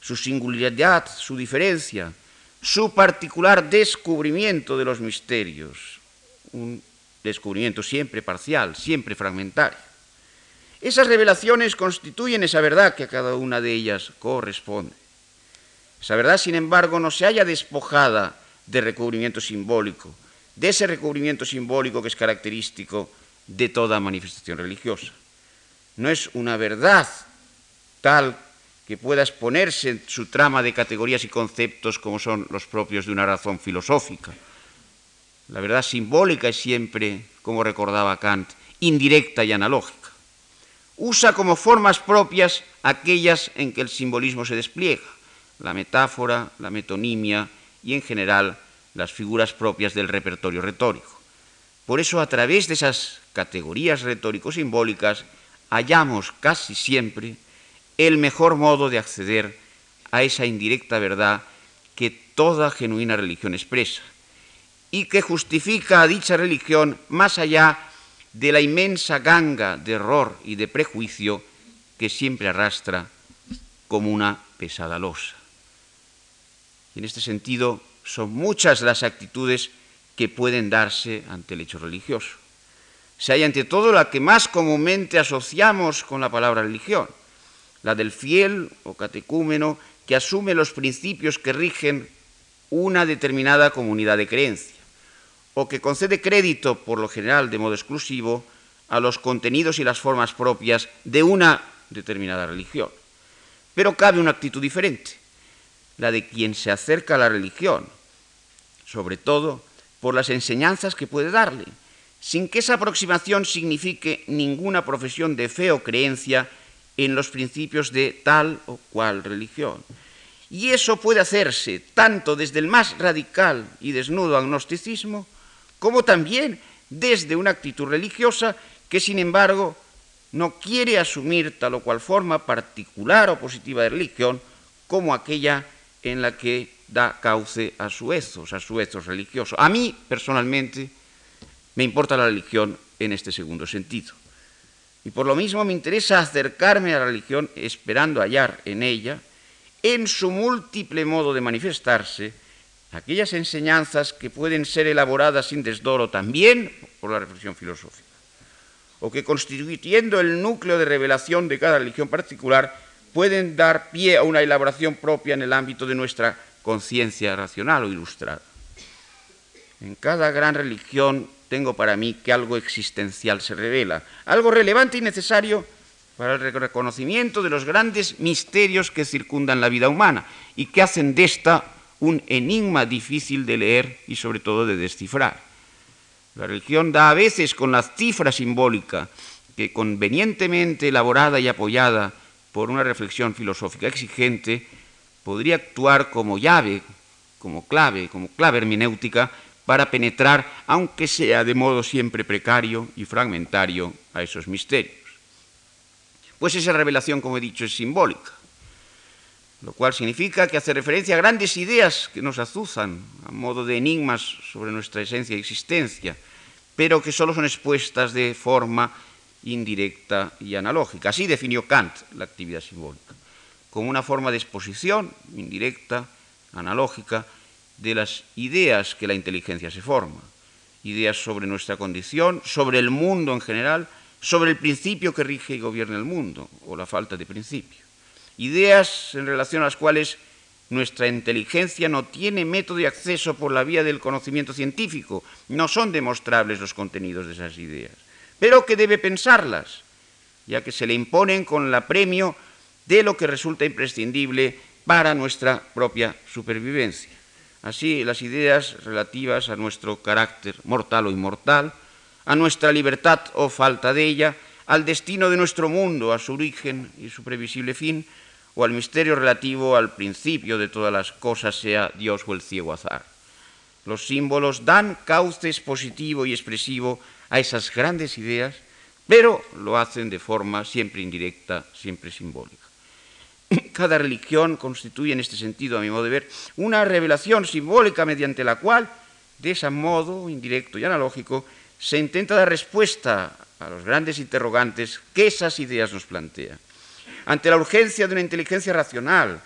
Su singularidad, su diferencia, su particular descubrimiento de los misterios, un descubrimiento siempre parcial, siempre fragmentario. Esas revelaciones constituyen esa verdad que a cada una de ellas corresponde. Esa verdad, sin embargo, no se halla despojada de recubrimiento simbólico, de ese recubrimiento simbólico que es característico de toda manifestación religiosa. No es una verdad tal que pueda exponerse en su trama de categorías y conceptos como son los propios de una razón filosófica. La verdad simbólica es siempre, como recordaba Kant, indirecta y analógica. Usa como formas propias aquellas en que el simbolismo se despliega, la metáfora, la metonimia y en general las figuras propias del repertorio retórico. Por eso a través de esas categorías retórico-simbólicas hallamos casi siempre el mejor modo de acceder a esa indirecta verdad que toda genuina religión expresa y que justifica a dicha religión más allá de la inmensa ganga de error y de prejuicio que siempre arrastra como una pesada losa. Y en este sentido son muchas las actitudes que pueden darse ante el hecho religioso. Se hay ante todo la que más comúnmente asociamos con la palabra religión, la del fiel o catecúmeno que asume los principios que rigen una determinada comunidad de creencia, o que concede crédito, por lo general de modo exclusivo, a los contenidos y las formas propias de una determinada religión. Pero cabe una actitud diferente, la de quien se acerca a la religión, sobre todo por las enseñanzas que puede darle, sin que esa aproximación signifique ninguna profesión de fe o creencia en los principios de tal o cual religión. Y eso puede hacerse tanto desde el más radical y desnudo agnosticismo, como también desde una actitud religiosa que, sin embargo, no quiere asumir tal o cual forma particular o positiva de religión como aquella en la que da cauce a su ethos, a su ethos religioso. A mí, personalmente, me importa la religión en este segundo sentido. Y por lo mismo me interesa acercarme a la religión esperando hallar en ella, en su múltiple modo de manifestarse, aquellas enseñanzas que pueden ser elaboradas sin desdoro también por la reflexión filosófica, o que constituyendo el núcleo de revelación de cada religión particular, pueden dar pie a una elaboración propia en el ámbito de nuestra conciencia racional o ilustrada. En cada gran religión tengo para mí que algo existencial se revela, algo relevante y necesario para el reconocimiento de los grandes misterios que circundan la vida humana y que hacen de esta un enigma difícil de leer y sobre todo de descifrar. La religión da a veces con la cifra simbólica que convenientemente elaborada y apoyada por una reflexión filosófica exigente podría actuar como llave, como clave, como clave hermenéutica para penetrar, aunque sea de modo siempre precario y fragmentario, a esos misterios. Pues esa revelación, como he dicho, es simbólica, lo cual significa que hace referencia a grandes ideas que nos azuzan a modo de enigmas sobre nuestra esencia y existencia, pero que solo son expuestas de forma indirecta y analógica. Así definió Kant la actividad simbólica, como una forma de exposición indirecta, analógica, de las ideas que la inteligencia se forma, ideas sobre nuestra condición, sobre el mundo en general, sobre el principio que rige y gobierna el mundo, o la falta de principio. Ideas en relación a las cuales nuestra inteligencia no tiene método de acceso por la vía del conocimiento científico, no son demostrables los contenidos de esas ideas, pero que debe pensarlas, ya que se le imponen con el apremio de lo que resulta imprescindible para nuestra propia supervivencia. Así, las ideas relativas a nuestro carácter mortal o inmortal, a nuestra libertad o falta de ella, al destino de nuestro mundo, a su origen y su previsible fin, o al misterio relativo al principio de todas las cosas, sea Dios o el ciego azar. Los símbolos dan cauce positivo y expresivo a esas grandes ideas, pero lo hacen de forma siempre indirecta, siempre simbólica. <clears throat> Cada religión constituye en este sentido, a mi modo de ver, una revelación simbólica mediante la cual, de ese modo indirecto y analógico, se intenta dar respuesta a los grandes interrogantes que esas ideas nos plantean. Ante la urgencia de una inteligencia racional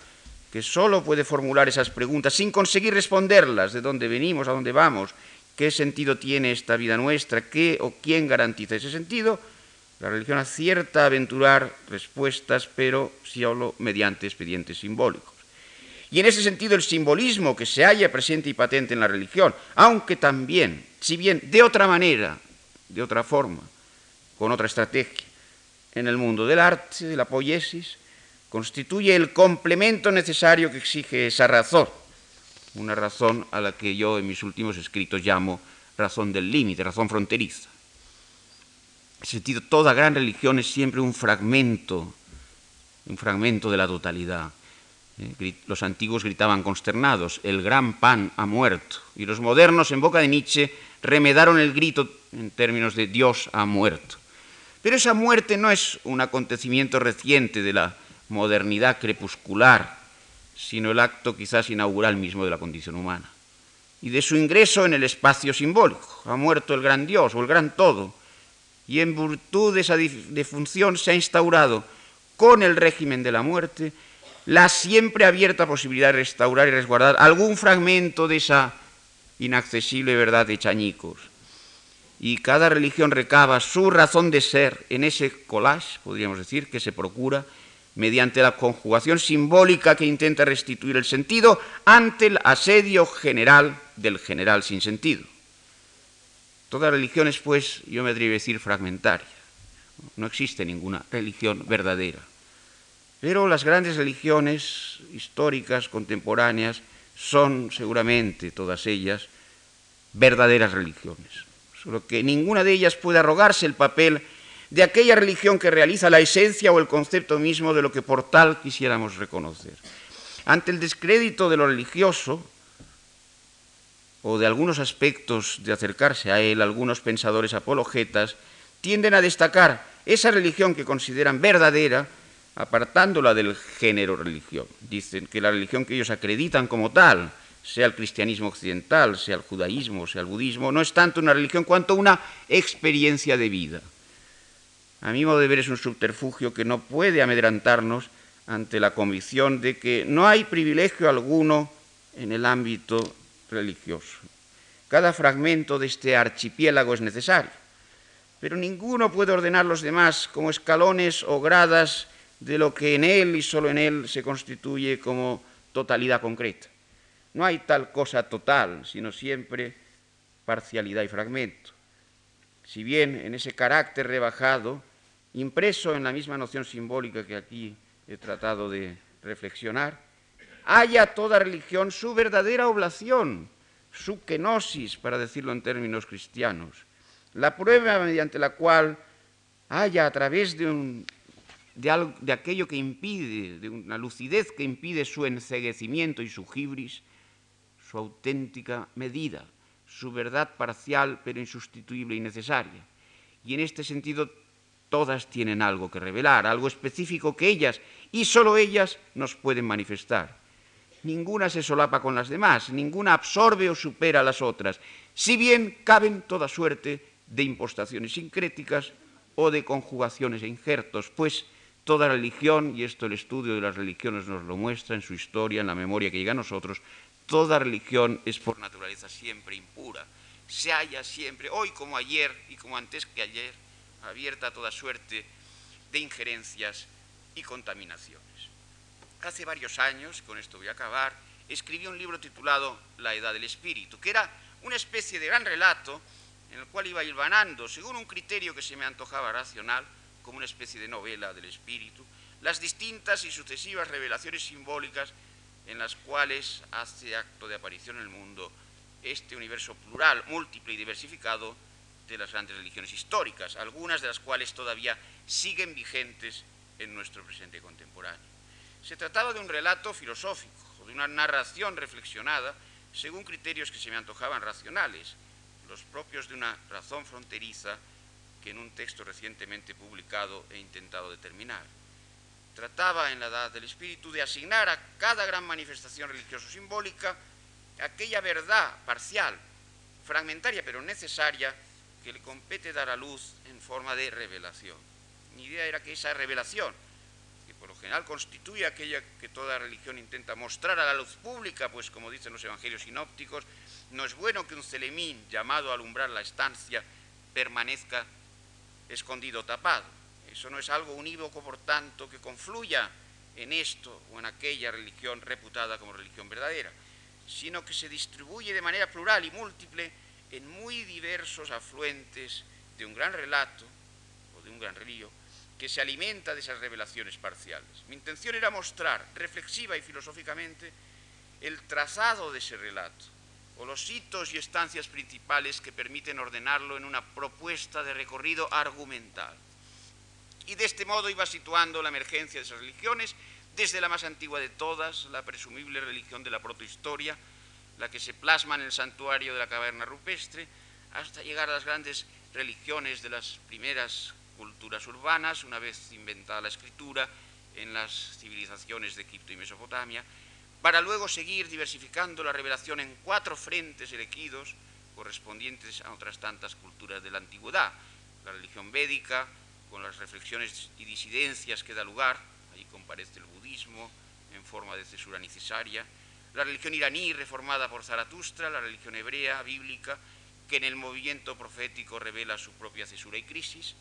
que solo puede formular esas preguntas sin conseguir responderlas, de dónde venimos, a dónde vamos, qué sentido tiene esta vida nuestra, qué o quién garantiza ese sentido, la religión acierta a aventurar respuestas, pero solo mediante expedientes simbólicos. Y en ese sentido el simbolismo que se halla presente y patente en la religión, aunque también, si bien de otra manera, de otra forma, con otra estrategia, en el mundo del arte, de la poiesis, constituye el complemento necesario que exige esa razón, una razón a la que yo en mis últimos escritos llamo razón del límite, razón fronteriza. En sentido, toda gran religión es siempre un fragmento, un fragmento de la totalidad. Eh, los antiguos gritaban consternados, el gran pan ha muerto, y los modernos, en boca de Nietzsche, remedaron el grito en términos de Dios ha muerto. Pero esa muerte no es un acontecimiento reciente de la modernidad crepuscular, sino el acto quizás inaugural mismo de la condición humana. Y de su ingreso en el espacio simbólico. Ha muerto el gran Dios o el gran todo. Y en virtud de esa defunción se ha instaurado con el régimen de la muerte la siempre abierta posibilidad de restaurar y resguardar algún fragmento de esa inaccesible verdad de chañicos. Y cada religión recaba su razón de ser en ese collage, podríamos decir, que se procura mediante la conjugación simbólica que intenta restituir el sentido ante el asedio general del general sin sentido. Toda religión es, pues, yo me atrevo a decir, fragmentaria. No existe ninguna religión verdadera. Pero las grandes religiones históricas, contemporáneas, son seguramente todas ellas verdaderas religiones. Solo que ninguna de ellas puede arrogarse el papel de aquella religión que realiza la esencia o el concepto mismo de lo que por tal quisiéramos reconocer. Ante el descrédito de lo religioso o de algunos aspectos de acercarse a él, algunos pensadores apologetas tienden a destacar esa religión que consideran verdadera, apartándola del género religión. Dicen que la religión que ellos acreditan como tal, sea el cristianismo occidental, sea el judaísmo, sea el budismo, no es tanto una religión cuanto una experiencia de vida. A mi modo de ver es un subterfugio que no puede amedrantarnos ante la convicción de que no hay privilegio alguno en el ámbito religioso. Cada fragmento de este archipiélago es necesario, pero ninguno puede ordenar los demás como escalones o gradas de lo que en él y solo en él se constituye como totalidad concreta. No hay tal cosa total, sino siempre parcialidad y fragmento. Si bien en ese carácter rebajado impreso en la misma noción simbólica que aquí he tratado de reflexionar, haya toda religión su verdadera oblación, su kenosis, para decirlo en términos cristianos, la prueba mediante la cual haya a través de, de, aquello que impide, de una lucidez que impide su enceguecimiento y su gibris, su auténtica medida, su verdad parcial pero insustituible y necesaria. Y en este sentido Todas tienen algo que revelar, algo específico que ellas y solo ellas nos pueden manifestar. Ninguna se solapa con las demás, ninguna absorbe o supera a las otras, si bien caben toda suerte de impostaciones sincréticas o de conjugaciones e injertos, pues toda religión, y esto el estudio de las religiones nos lo muestra en su historia, en la memoria que llega a nosotros, toda religión es por naturaleza siempre impura, se halla siempre, hoy como ayer y como antes que ayer, abierta a toda suerte de injerencias y contaminaciones. Hace varios años, con esto voy a acabar, escribí un libro titulado La Edad del Espíritu, que era una especie de gran relato en el cual iba hilvanando, según un criterio que se me antojaba racional, como una especie de novela del espíritu, las distintas y sucesivas revelaciones simbólicas en las cuales hace acto de aparición en el mundo este universo plural, múltiple y diversificado de las grandes religiones históricas, algunas de las cuales todavía siguen vigentes en nuestro presente contemporáneo. Se trataba de un relato filosófico, de una narración reflexionada según criterios que se me antojaban racionales, los propios de una razón fronteriza que en un texto recientemente publicado he intentado determinar. Trataba en la Edad del Espíritu de asignar a cada gran manifestación religioso-simbólica aquella verdad parcial, fragmentaria pero necesaria, que le compete dar a luz en forma de revelación. Mi idea era que esa revelación, que por lo general constituye aquella que toda religión intenta mostrar a la luz pública, pues como dicen los evangelios sinópticos, no es bueno que un celemín llamado a alumbrar la estancia permanezca escondido tapado. Eso no es algo unívoco, por tanto, que confluya en esto o en aquella religión reputada como religión verdadera, sino que se distribuye de manera plural y múltiple en muy diversos afluentes de un gran relato o de un gran río que se alimenta de esas revelaciones parciales. Mi intención era mostrar reflexiva y filosóficamente el trazado de ese relato, o los hitos y estancias principales que permiten ordenarlo en una propuesta de recorrido argumental. Y de este modo iba situando la emergencia de esas religiones desde la más antigua de todas, la presumible religión de la protohistoria, la que se plasma en el santuario de la caverna rupestre, hasta llegar a las grandes religiones de las primeras culturas urbanas, una vez inventada la escritura, en las civilizaciones de Egipto y Mesopotamia, para luego seguir diversificando la revelación en cuatro frentes elegidos correspondientes a otras tantas culturas de la antigüedad. La religión védica, con las reflexiones y disidencias que da lugar, ahí comparece el budismo en forma de cesura necesaria, la religión iraní reformada por Zaratustra, la religión hebrea, bíblica, que en el movimiento profético revela su propia cesura y crisis,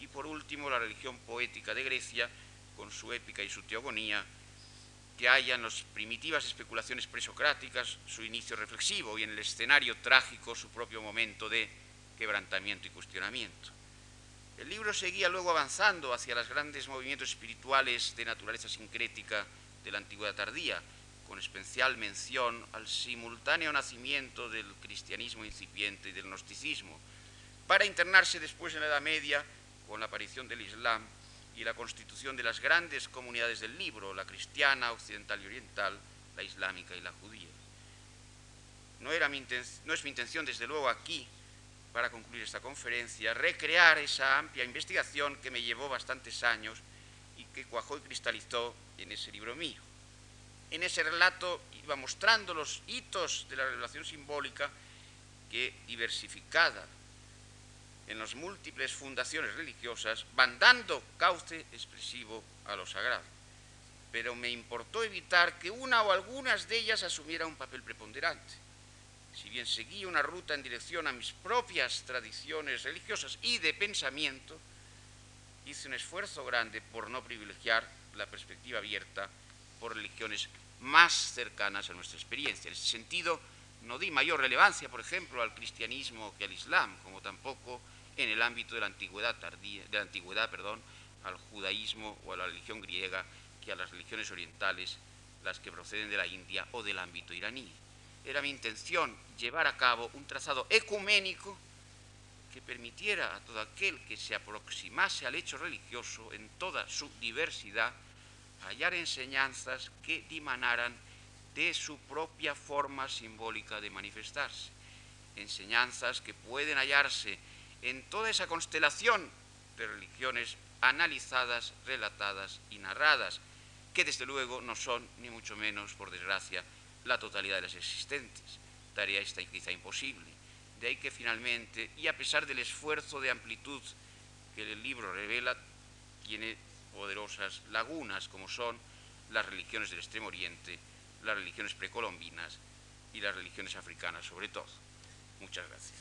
y por último la religión poética de Grecia, con su épica y su teogonía, que haya en las primitivas especulaciones presocráticas su inicio reflexivo y en el escenario trágico su propio momento de quebrantamiento y cuestionamiento. El libro seguía luego avanzando hacia los grandes movimientos espirituales de naturaleza sincrética de la antigüedad tardía, con especial mención al simultáneo nacimiento del cristianismo incipiente y del gnosticismo, para internarse después en la Edad Media con la aparición del Islam y la constitución de las grandes comunidades del libro, la cristiana, occidental y oriental, la islámica y la judía. No, no es mi intención, desde luego, aquí, para concluir esta conferencia, recrear esa amplia investigación que me llevó bastantes años y que cuajó y cristalizó en ese libro mío. En ese relato iba mostrando los hitos de la revelación simbólica que, diversificada en las múltiples fundaciones religiosas van dando cauce expresivo a lo sagrado. Pero me importó evitar que una o algunas de ellas asumiera un papel preponderante. Si bien seguía una ruta en dirección a mis propias tradiciones religiosas y de pensamiento, hice un esfuerzo grande por no privilegiar la perspectiva abierta por religiones más cercanas a nuestra experiencia. En ese sentido, no di mayor relevancia, por ejemplo, al cristianismo que al islam, como tampoco en el ámbito de la antigüedad tardía, de la antigüedad, perdón, al judaísmo o a la religión griega que a las religiones orientales, las que proceden de la India o del ámbito iraní. Era mi intención llevar a cabo un trazado ecuménico que permitiera a todo aquel que se aproximase al hecho religioso en toda su diversidad hallar enseñanzas que dimanaran de su propia forma simbólica de manifestarse, enseñanzas que pueden hallarse en toda esa constelación de religiones analizadas, relatadas y narradas, que desde luego no son, ni mucho menos, por desgracia, la totalidad de las existentes, tarea esta quizá imposible. De ahí que finalmente, y a pesar del esfuerzo de amplitud que el libro revela, tiene poderosas lagunas, como son las religiones del Extremo Oriente, las religiones precolombinas y las religiones africanas sobre todo. Muchas gracias.